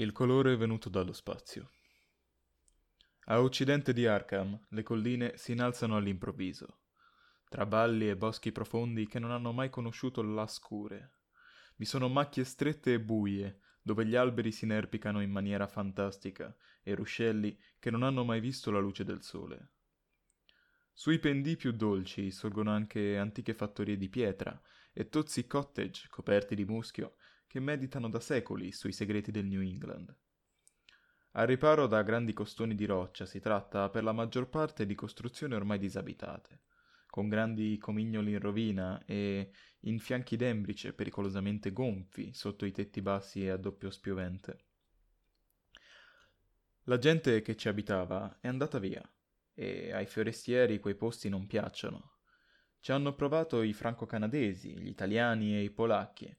Il colore è venuto dallo spazio. A occidente di Arkham le colline si innalzano all'improvviso, tra valli e boschi profondi che non hanno mai conosciuto la scure. Vi sono macchie strette e buie, dove gli alberi si inerpicano in maniera fantastica, e ruscelli che non hanno mai visto la luce del sole. Sui pendii più dolci sorgono anche antiche fattorie di pietra e tozzi cottage coperti di muschio che meditano da secoli sui segreti del New England. Al riparo da grandi costoni di roccia si tratta per la maggior parte di costruzioni ormai disabitate, con grandi comignoli in rovina e in fianchi d'embrice pericolosamente gonfi sotto i tetti bassi e a doppio spiovente. La gente che ci abitava è andata via e ai forestieri quei posti non piacciono. Ci hanno provato i franco-canadesi, gli italiani e i polacchi,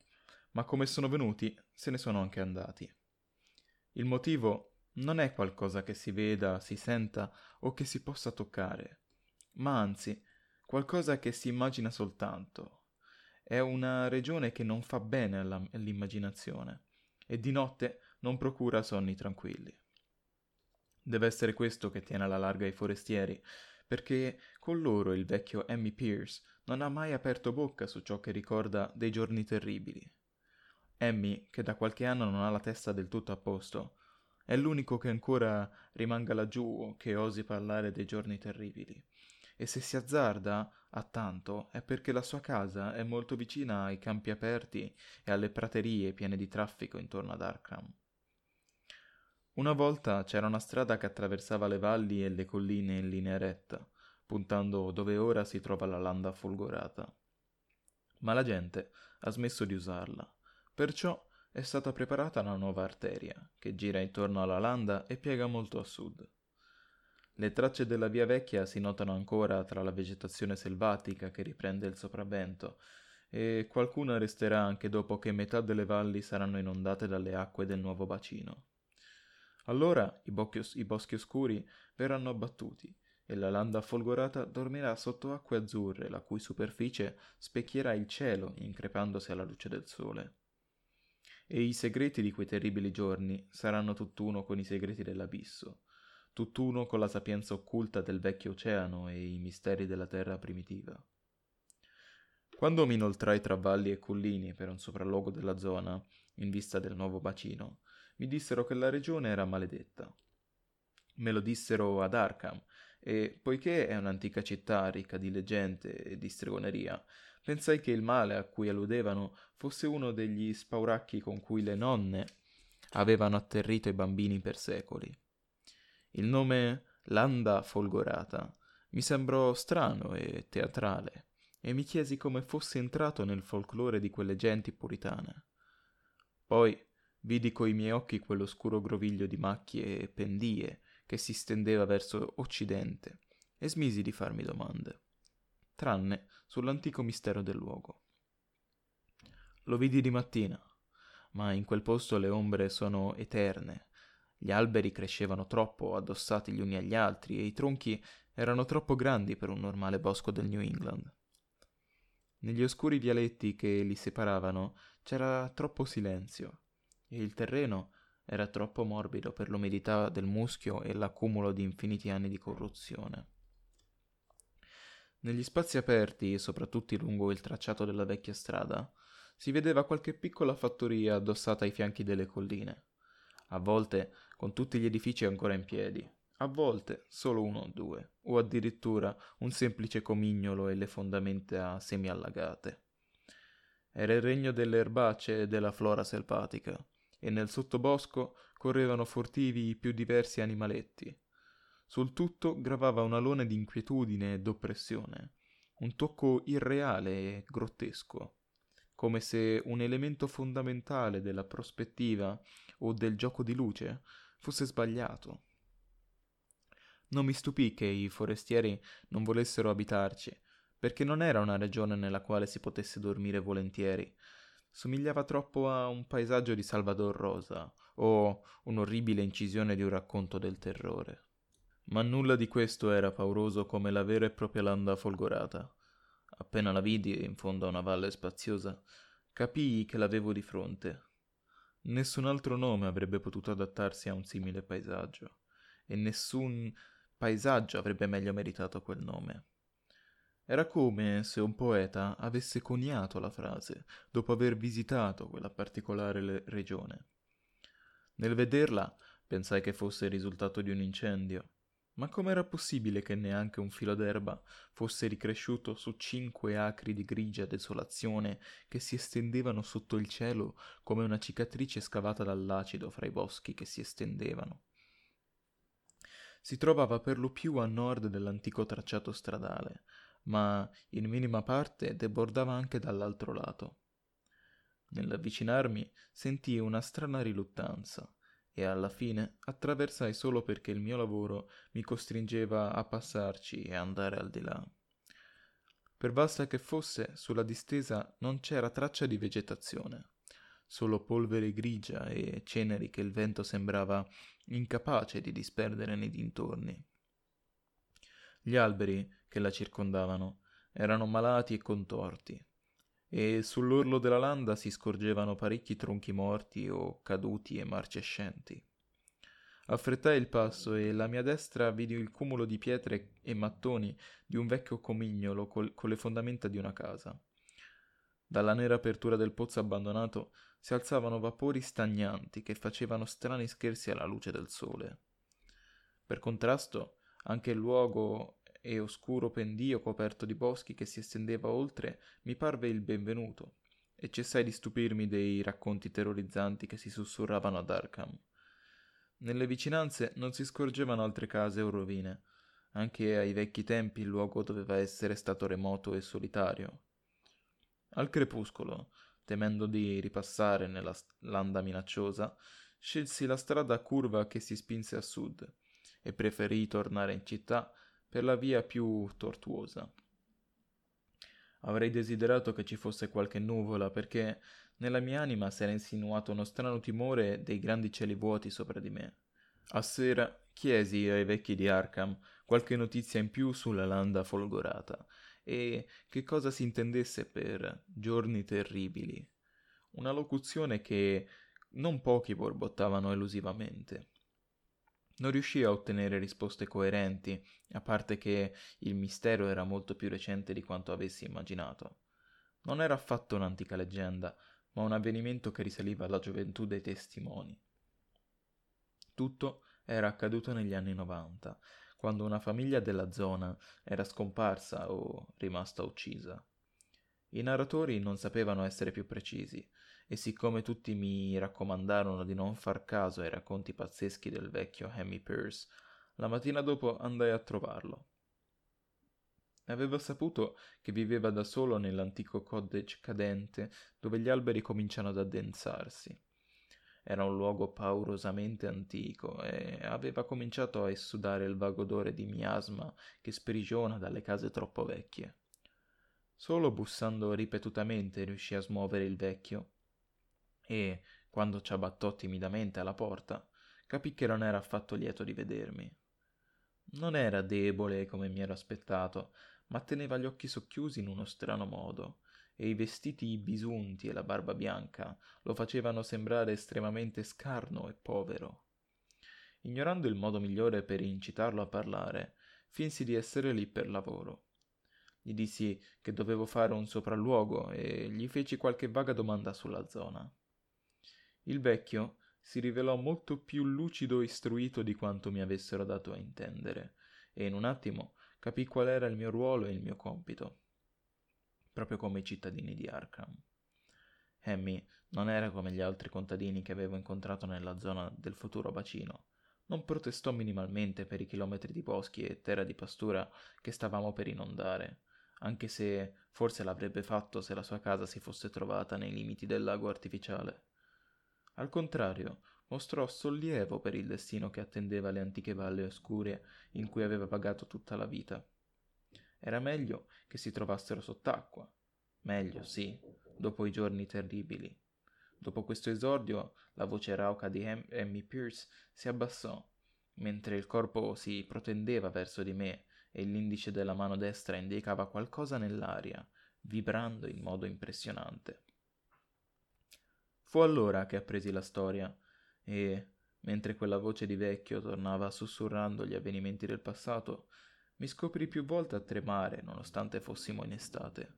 ma come sono venuti se ne sono anche andati. Il motivo non è qualcosa che si veda, si senta o che si possa toccare, ma anzi qualcosa che si immagina soltanto. È una regione che non fa bene alla, all'immaginazione e di notte non procura sonni tranquilli. Deve essere questo che tiene alla larga i forestieri, perché con loro il vecchio Emmy Pierce non ha mai aperto bocca su ciò che ricorda dei giorni terribili. Emmy, che da qualche anno non ha la testa del tutto a posto, è l'unico che ancora rimanga laggiù o che osi parlare dei giorni terribili. E se si azzarda a tanto è perché la sua casa è molto vicina ai campi aperti e alle praterie piene di traffico intorno ad Arkham. Una volta c'era una strada che attraversava le valli e le colline in linea retta, puntando dove ora si trova la landa folgorata. Ma la gente ha smesso di usarla Perciò è stata preparata una nuova arteria, che gira intorno alla landa e piega molto a sud. Le tracce della via vecchia si notano ancora tra la vegetazione selvatica che riprende il sopravvento, e qualcuna resterà anche dopo che metà delle valli saranno inondate dalle acque del nuovo bacino. Allora i, bocchi, i boschi oscuri verranno abbattuti e la landa folgorata dormirà sotto acque azzurre, la cui superficie specchierà il cielo increpandosi alla luce del sole e i segreti di quei terribili giorni saranno tutt'uno con i segreti dell'abisso, tutt'uno con la sapienza occulta del vecchio oceano e i misteri della terra primitiva. Quando mi inoltrai tra valli e collini per un sopralluogo della zona, in vista del nuovo bacino, mi dissero che la regione era maledetta. Me lo dissero ad Arkham, e poiché è un'antica città ricca di leggende e di stregoneria, pensai che il male a cui alludevano fosse uno degli spauracchi con cui le nonne avevano atterrito i bambini per secoli. Il nome Landa Folgorata mi sembrò strano e teatrale, e mi chiesi come fosse entrato nel folklore di quelle genti puritane. Poi vidi coi miei occhi quell'oscuro groviglio di macchie e pendie che si stendeva verso occidente, e smisi di farmi domande tranne sull'antico mistero del luogo. Lo vidi di mattina, ma in quel posto le ombre sono eterne. Gli alberi crescevano troppo addossati gli uni agli altri e i tronchi erano troppo grandi per un normale bosco del New England. Negli oscuri vialetti che li separavano c'era troppo silenzio e il terreno era troppo morbido per l'umidità del muschio e l'accumulo di infiniti anni di corruzione. Negli spazi aperti, soprattutto lungo il tracciato della vecchia strada, si vedeva qualche piccola fattoria addossata ai fianchi delle colline, a volte con tutti gli edifici ancora in piedi, a volte solo uno o due, o addirittura un semplice comignolo e le fondamenta semi-allagate. Era il regno delle erbacee e della flora selvatica, e nel sottobosco correvano furtivi i più diversi animaletti, sul tutto gravava un alone di inquietudine e d'oppressione, un tocco irreale e grottesco, come se un elemento fondamentale della prospettiva o del gioco di luce fosse sbagliato. Non mi stupì che i forestieri non volessero abitarci, perché non era una regione nella quale si potesse dormire volentieri. Somigliava troppo a un paesaggio di Salvador Rosa o un'orribile incisione di un racconto del terrore. Ma nulla di questo era pauroso come la vera e propria landa folgorata. Appena la vidi in fondo a una valle spaziosa, capii che l'avevo di fronte. Nessun altro nome avrebbe potuto adattarsi a un simile paesaggio, e nessun paesaggio avrebbe meglio meritato quel nome. Era come se un poeta avesse coniato la frase dopo aver visitato quella particolare regione. Nel vederla pensai che fosse il risultato di un incendio, ma com'era possibile che neanche un filo d'erba fosse ricresciuto su cinque acri di grigia desolazione che si estendevano sotto il cielo come una cicatrice scavata dall'acido fra i boschi che si estendevano? Si trovava per lo più a nord dell'antico tracciato stradale, ma in minima parte debordava anche dall'altro lato. Nell'avvicinarmi sentii una strana riluttanza e alla fine attraversai solo perché il mio lavoro mi costringeva a passarci e andare al di là. Per vasta che fosse, sulla distesa non c'era traccia di vegetazione, solo polvere grigia e ceneri che il vento sembrava incapace di disperdere nei dintorni. Gli alberi che la circondavano erano malati e contorti, e sull'orlo della landa si scorgevano parecchi tronchi morti o caduti e marcescenti. Affrettai il passo e la mia destra vidi il cumulo di pietre e mattoni di un vecchio comignolo col- con le fondamenta di una casa. Dalla nera apertura del pozzo abbandonato si alzavano vapori stagnanti che facevano strani scherzi alla luce del sole. Per contrasto, anche il luogo e oscuro pendio coperto di boschi che si estendeva oltre mi parve il benvenuto, e cessai di stupirmi dei racconti terrorizzanti che si sussurravano ad Arkham. Nelle vicinanze non si scorgevano altre case o rovine. Anche ai vecchi tempi il luogo doveva essere stato remoto e solitario. Al crepuscolo, temendo di ripassare nella landa minacciosa, scelsi la strada curva che si spinse a sud e preferii tornare in città per la via più tortuosa. Avrei desiderato che ci fosse qualche nuvola perché nella mia anima s'era insinuato uno strano timore dei grandi cieli vuoti sopra di me. A sera chiesi ai vecchi di Arkham qualche notizia in più sulla landa folgorata e che cosa si intendesse per giorni terribili. Una locuzione che non pochi borbottavano elusivamente. Non riuscii a ottenere risposte coerenti, a parte che il mistero era molto più recente di quanto avessi immaginato. Non era affatto un'antica leggenda, ma un avvenimento che risaliva alla gioventù dei testimoni. Tutto era accaduto negli anni 90, quando una famiglia della zona era scomparsa o rimasta uccisa. I narratori non sapevano essere più precisi, e siccome tutti mi raccomandarono di non far caso ai racconti pazzeschi del vecchio Hemi Pierce, la mattina dopo andai a trovarlo. Avevo saputo che viveva da solo nell'antico cottage cadente dove gli alberi cominciano ad addensarsi. Era un luogo paurosamente antico e aveva cominciato a esudare il vago odore di miasma che sprigiona dalle case troppo vecchie. Solo bussando ripetutamente riuscì a smuovere il vecchio e, quando ci abbattò timidamente alla porta, capì che non era affatto lieto di vedermi. Non era debole come mi ero aspettato, ma teneva gli occhi socchiusi in uno strano modo, e i vestiti bisunti e la barba bianca lo facevano sembrare estremamente scarno e povero. Ignorando il modo migliore per incitarlo a parlare, finsi di essere lì per lavoro. Gli dissi che dovevo fare un sopralluogo e gli feci qualche vaga domanda sulla zona. Il vecchio si rivelò molto più lucido e istruito di quanto mi avessero dato a intendere, e in un attimo capì qual era il mio ruolo e il mio compito, proprio come i cittadini di Arkham. Hammy non era come gli altri contadini che avevo incontrato nella zona del futuro bacino. Non protestò minimalmente per i chilometri di boschi e terra di pastura che stavamo per inondare, anche se forse l'avrebbe fatto se la sua casa si fosse trovata nei limiti del lago artificiale. Al contrario, mostrò sollievo per il destino che attendeva le antiche valli oscure in cui aveva pagato tutta la vita. Era meglio che si trovassero sott'acqua. Meglio, sì, dopo i giorni terribili. Dopo questo esordio, la voce rauca di Amy Pierce si abbassò, mentre il corpo si protendeva verso di me e l'indice della mano destra indicava qualcosa nell'aria, vibrando in modo impressionante. Fu allora che appresi la storia e, mentre quella voce di vecchio tornava sussurrando gli avvenimenti del passato, mi scoprì più volte a tremare nonostante fossimo in estate.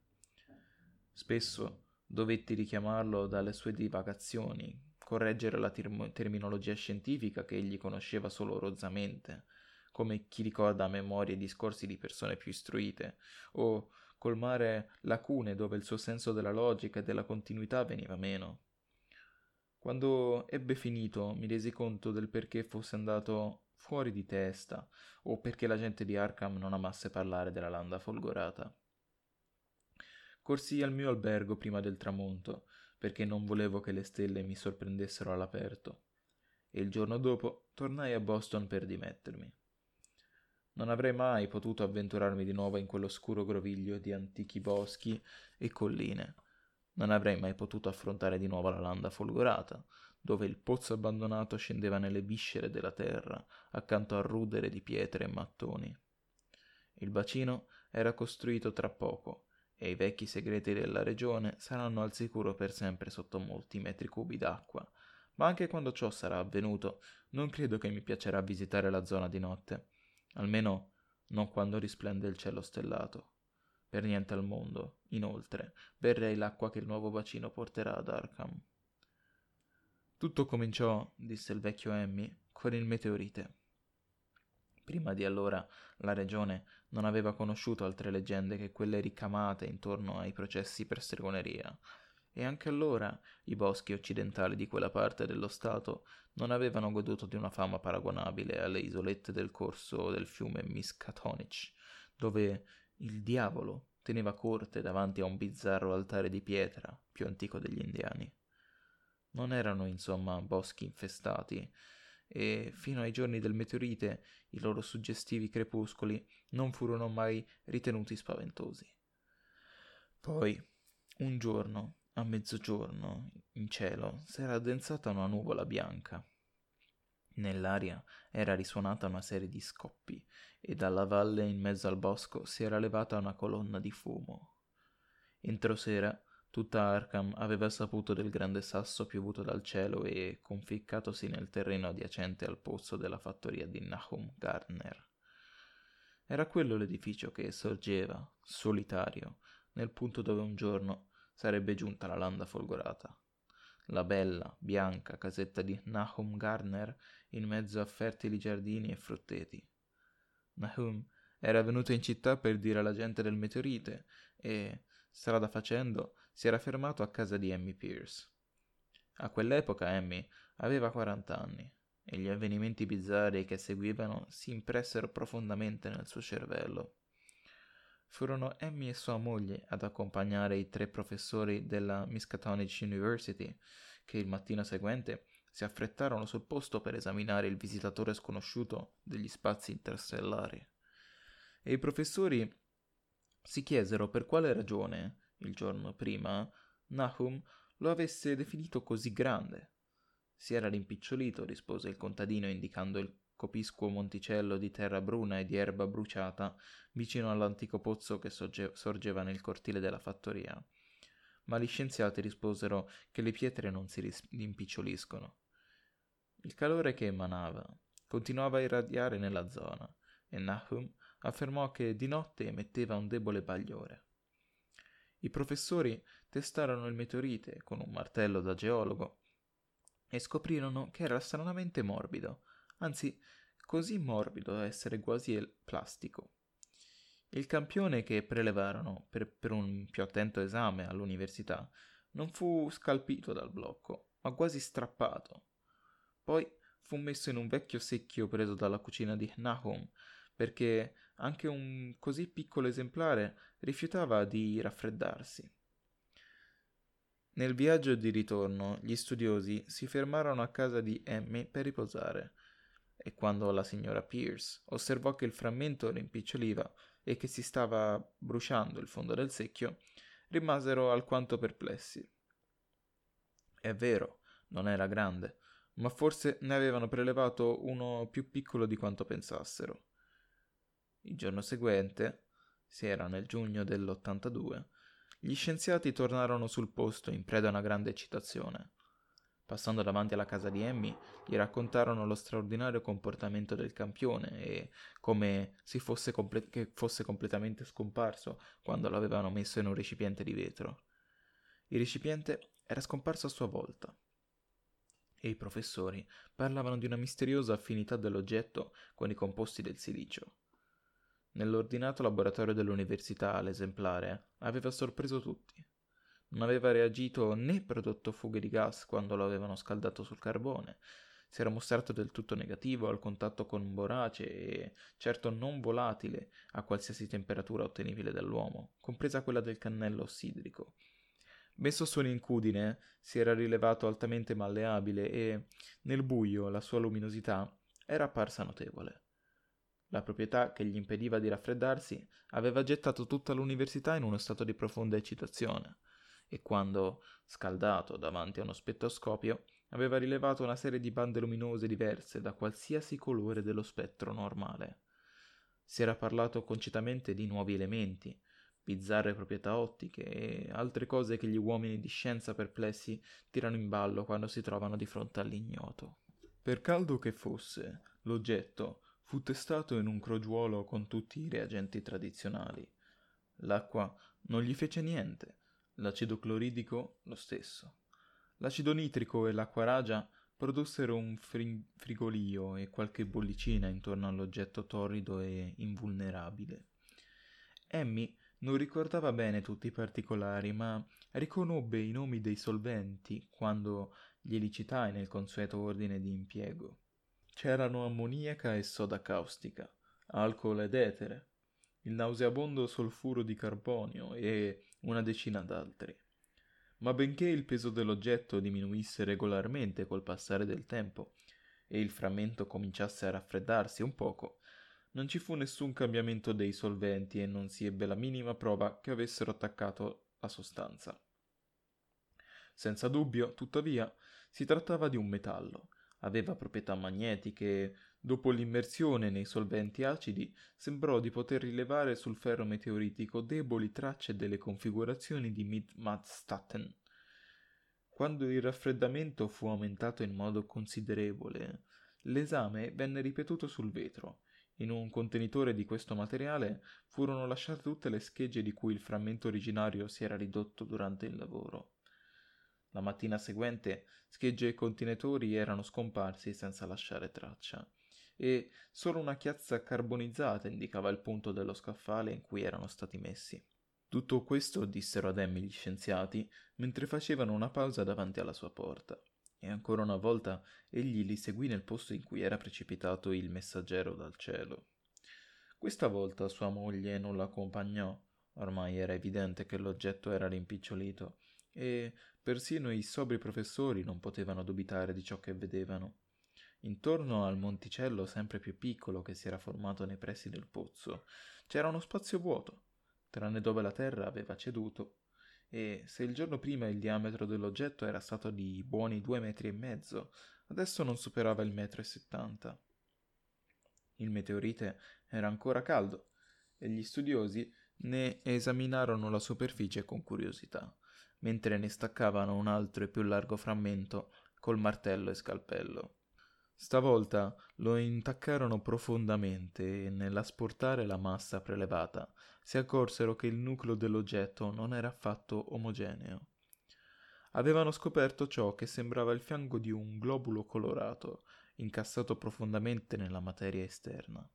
Spesso dovetti richiamarlo dalle sue divagazioni, correggere la term- terminologia scientifica che egli conosceva solo rozzamente, come chi ricorda a memoria i discorsi di persone più istruite, o colmare lacune dove il suo senso della logica e della continuità veniva meno. Quando ebbe finito mi resi conto del perché fosse andato fuori di testa o perché la gente di Arkham non amasse parlare della landa folgorata. Corsi al mio albergo prima del tramonto, perché non volevo che le stelle mi sorprendessero all'aperto, e il giorno dopo tornai a Boston per dimettermi. Non avrei mai potuto avventurarmi di nuovo in quell'oscuro groviglio di antichi boschi e colline, non avrei mai potuto affrontare di nuovo la landa folgorata, dove il pozzo abbandonato scendeva nelle viscere della terra, accanto al rudere di pietre e mattoni. Il bacino era costruito tra poco, e i vecchi segreti della regione saranno al sicuro per sempre sotto molti metri cubi d'acqua, ma anche quando ciò sarà avvenuto, non credo che mi piacerà visitare la zona di notte, almeno non quando risplende il cielo stellato. Per niente al mondo, inoltre, berrei l'acqua che il nuovo bacino porterà ad Arkham. Tutto cominciò, disse il vecchio Emmy, con il meteorite. Prima di allora la regione non aveva conosciuto altre leggende che quelle ricamate intorno ai processi per stregoneria, e anche allora i boschi occidentali di quella parte dello Stato non avevano goduto di una fama paragonabile alle isolette del corso del fiume Miskatonic, dove il diavolo teneva corte davanti a un bizzarro altare di pietra più antico degli indiani. Non erano insomma boschi infestati, e fino ai giorni del meteorite i loro suggestivi crepuscoli non furono mai ritenuti spaventosi. Poi, un giorno, a mezzogiorno, in cielo, s'era addensata una nuvola bianca Nell'aria era risuonata una serie di scoppi e dalla valle in mezzo al bosco si era levata una colonna di fumo. Entro sera tutta Arkham aveva saputo del grande sasso piovuto dal cielo e conficcatosi nel terreno adiacente al pozzo della fattoria di Nahum Gardner. Era quello l'edificio che sorgeva, solitario, nel punto dove un giorno sarebbe giunta la landa folgorata la bella, bianca casetta di Nahum Gardner in mezzo a fertili giardini e frutteti. Nahum era venuto in città per dire alla gente del meteorite e, strada facendo, si era fermato a casa di Emmy Pierce. A quell'epoca Emmy aveva 40 anni e gli avvenimenti bizzarri che seguivano si impressero profondamente nel suo cervello. Furono Emmy e sua moglie ad accompagnare i tre professori della Miskatonic University, che il mattino seguente si affrettarono sul posto per esaminare il visitatore sconosciuto degli spazi interstellari. E i professori si chiesero per quale ragione, il giorno prima, Nahum lo avesse definito così grande. Si era rimpicciolito, rispose il contadino indicando il copiscuo monticello di terra bruna e di erba bruciata vicino all'antico pozzo che sorge- sorgeva nel cortile della fattoria. Ma gli scienziati risposero che le pietre non si ris- rimpiccioliscono. Il calore che emanava continuava a irradiare nella zona e Nahum affermò che di notte emetteva un debole bagliore. I professori testarono il meteorite con un martello da geologo e scoprirono che era stranamente morbido, anzi così morbido da essere quasi plastico. Il campione che prelevarono per, per un più attento esame all'università non fu scalpito dal blocco, ma quasi strappato. Poi fu messo in un vecchio secchio preso dalla cucina di Nahum, perché anche un così piccolo esemplare rifiutava di raffreddarsi. Nel viaggio di ritorno gli studiosi si fermarono a casa di Emmy per riposare e quando la signora Pierce osservò che il frammento rimpiccioliva e che si stava bruciando il fondo del secchio, rimasero alquanto perplessi. È vero, non era grande, ma forse ne avevano prelevato uno più piccolo di quanto pensassero. Il giorno seguente, si era nel giugno dell'82, gli scienziati tornarono sul posto in preda a una grande eccitazione. Passando davanti alla casa di Emmy, gli raccontarono lo straordinario comportamento del campione e come fosse, comple- che fosse completamente scomparso quando l'avevano messo in un recipiente di vetro. Il recipiente era scomparso a sua volta. E i professori parlavano di una misteriosa affinità dell'oggetto con i composti del silicio. Nell'ordinato laboratorio dell'università l'esemplare aveva sorpreso tutti non aveva reagito né prodotto fughe di gas quando lo avevano scaldato sul carbone, si era mostrato del tutto negativo al contatto con un borace e certo non volatile a qualsiasi temperatura ottenibile dall'uomo, compresa quella del cannello ossidrico. Messo su un'incudine si era rilevato altamente malleabile e, nel buio, la sua luminosità era apparsa notevole. La proprietà che gli impediva di raffreddarsi aveva gettato tutta l'università in uno stato di profonda eccitazione e quando, scaldato davanti a uno spettoscopio, aveva rilevato una serie di bande luminose diverse da qualsiasi colore dello spettro normale. Si era parlato concitamente di nuovi elementi, bizzarre proprietà ottiche e altre cose che gli uomini di scienza perplessi tirano in ballo quando si trovano di fronte all'ignoto. Per caldo che fosse, l'oggetto fu testato in un crogiuolo con tutti i reagenti tradizionali. L'acqua non gli fece niente, L'acido cloridico lo stesso. L'acido nitrico e l'acqua ragia produssero un fri- frigolio e qualche bollicina intorno all'oggetto torrido e invulnerabile. Emmy non ricordava bene tutti i particolari, ma riconobbe i nomi dei solventi quando glieli citai nel consueto ordine di impiego. C'erano ammoniaca e soda caustica, alcol ed etere, il nauseabondo solfuro di carbonio e una decina d'altri. Ma benché il peso dell'oggetto diminuisse regolarmente col passare del tempo e il frammento cominciasse a raffreddarsi un poco, non ci fu nessun cambiamento dei solventi e non si ebbe la minima prova che avessero attaccato la sostanza. Senza dubbio, tuttavia, si trattava di un metallo, aveva proprietà magnetiche Dopo l'immersione nei solventi acidi, sembrò di poter rilevare sul ferro meteoritico deboli tracce delle configurazioni di Mid-Madstatten. Quando il raffreddamento fu aumentato in modo considerevole, l'esame venne ripetuto sul vetro. In un contenitore di questo materiale furono lasciate tutte le schegge di cui il frammento originario si era ridotto durante il lavoro. La mattina seguente schegge e contenitori erano scomparsi senza lasciare traccia e solo una chiazza carbonizzata indicava il punto dello scaffale in cui erano stati messi. Tutto questo dissero ad Emmy gli scienziati mentre facevano una pausa davanti alla sua porta. E ancora una volta egli li seguì nel posto in cui era precipitato il messaggero dal cielo. Questa volta sua moglie non l'accompagnò, ormai era evidente che l'oggetto era rimpicciolito, e persino i sobri professori non potevano dubitare di ciò che vedevano. Intorno al monticello sempre più piccolo che si era formato nei pressi del pozzo c'era uno spazio vuoto, tranne dove la terra aveva ceduto, e se il giorno prima il diametro dell'oggetto era stato di buoni due metri e mezzo, adesso non superava il metro e settanta. Il meteorite era ancora caldo e gli studiosi ne esaminarono la superficie con curiosità, mentre ne staccavano un altro e più largo frammento col martello e scalpello. Stavolta lo intaccarono profondamente e nell'asportare la massa prelevata si accorsero che il nucleo dell'oggetto non era affatto omogeneo. Avevano scoperto ciò che sembrava il fianco di un globulo colorato, incassato profondamente nella materia esterna.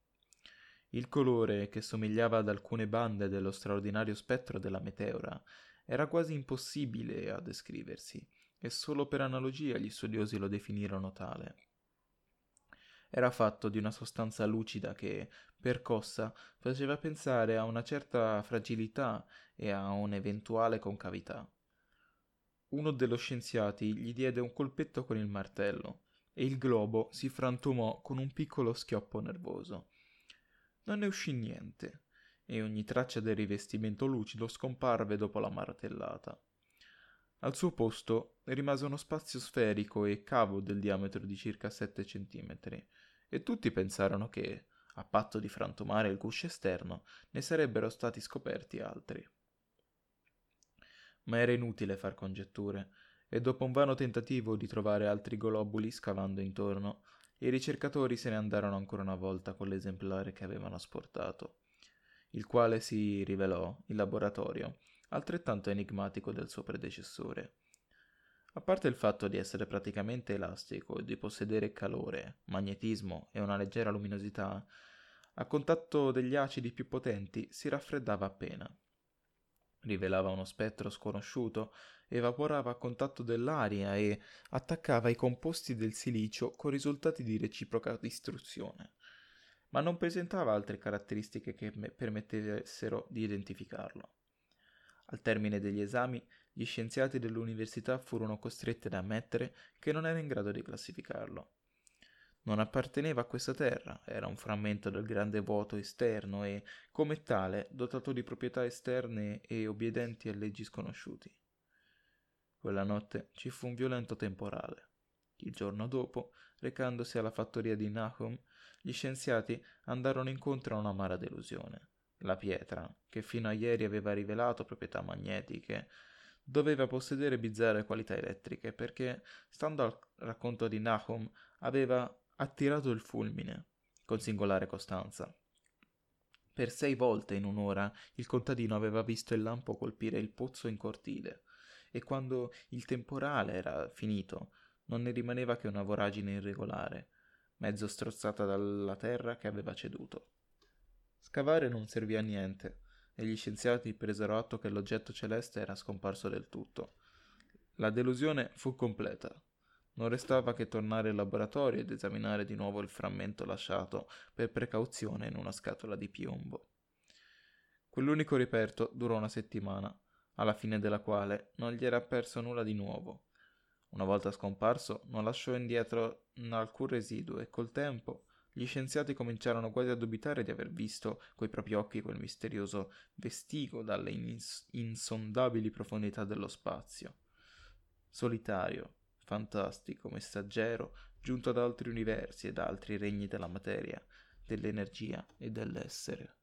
Il colore, che somigliava ad alcune bande dello straordinario spettro della meteora, era quasi impossibile a descriversi, e solo per analogia gli studiosi lo definirono tale era fatto di una sostanza lucida che, percossa, faceva pensare a una certa fragilità e a un'eventuale concavità. Uno dello scienziati gli diede un colpetto con il martello e il globo si frantumò con un piccolo schioppo nervoso. Non ne uscì niente e ogni traccia del rivestimento lucido scomparve dopo la martellata. Al suo posto rimase uno spazio sferico e cavo del diametro di circa 7 centimetri, e tutti pensarono che, a patto di frantumare il guscio esterno, ne sarebbero stati scoperti altri. Ma era inutile far congetture. e dopo un vano tentativo di trovare altri globuli scavando intorno, i ricercatori se ne andarono ancora una volta con l'esemplare che avevano asportato, il quale si rivelò, in laboratorio, altrettanto enigmatico del suo predecessore. A parte il fatto di essere praticamente elastico e di possedere calore, magnetismo e una leggera luminosità, a contatto degli acidi più potenti si raffreddava appena. Rivelava uno spettro sconosciuto, evaporava a contatto dell'aria e attaccava i composti del silicio con risultati di reciproca distruzione, ma non presentava altre caratteristiche che permettessero di identificarlo. Al termine degli esami, gli scienziati dell'università furono costretti ad ammettere che non era in grado di classificarlo. Non apparteneva a questa terra, era un frammento del grande vuoto esterno e, come tale, dotato di proprietà esterne e obbedienti a leggi sconosciuti. Quella notte ci fu un violento temporale. Il giorno dopo, recandosi alla fattoria di Nahum, gli scienziati andarono incontro a un'amara delusione. La pietra, che fino a ieri aveva rivelato proprietà magnetiche, doveva possedere bizzarre qualità elettriche perché, stando al racconto di Nahum, aveva attirato il fulmine, con singolare costanza. Per sei volte in un'ora il contadino aveva visto il lampo colpire il pozzo in cortile, e quando il temporale era finito non ne rimaneva che una voragine irregolare, mezzo strozzata dalla terra che aveva ceduto. Scavare non servì a niente, e gli scienziati presero atto che l'oggetto celeste era scomparso del tutto. La delusione fu completa. Non restava che tornare in laboratorio ed esaminare di nuovo il frammento lasciato per precauzione in una scatola di piombo. Quell'unico reperto durò una settimana, alla fine della quale non gli era apparso nulla di nuovo. Una volta scomparso, non lasciò indietro alcun residuo e col tempo gli scienziati cominciarono quasi a dubitare di aver visto coi propri occhi quel misterioso vestigo dalle ins- insondabili profondità dello spazio. Solitario, fantastico, messaggero, giunto ad altri universi ed altri regni della materia, dell'energia e dell'essere.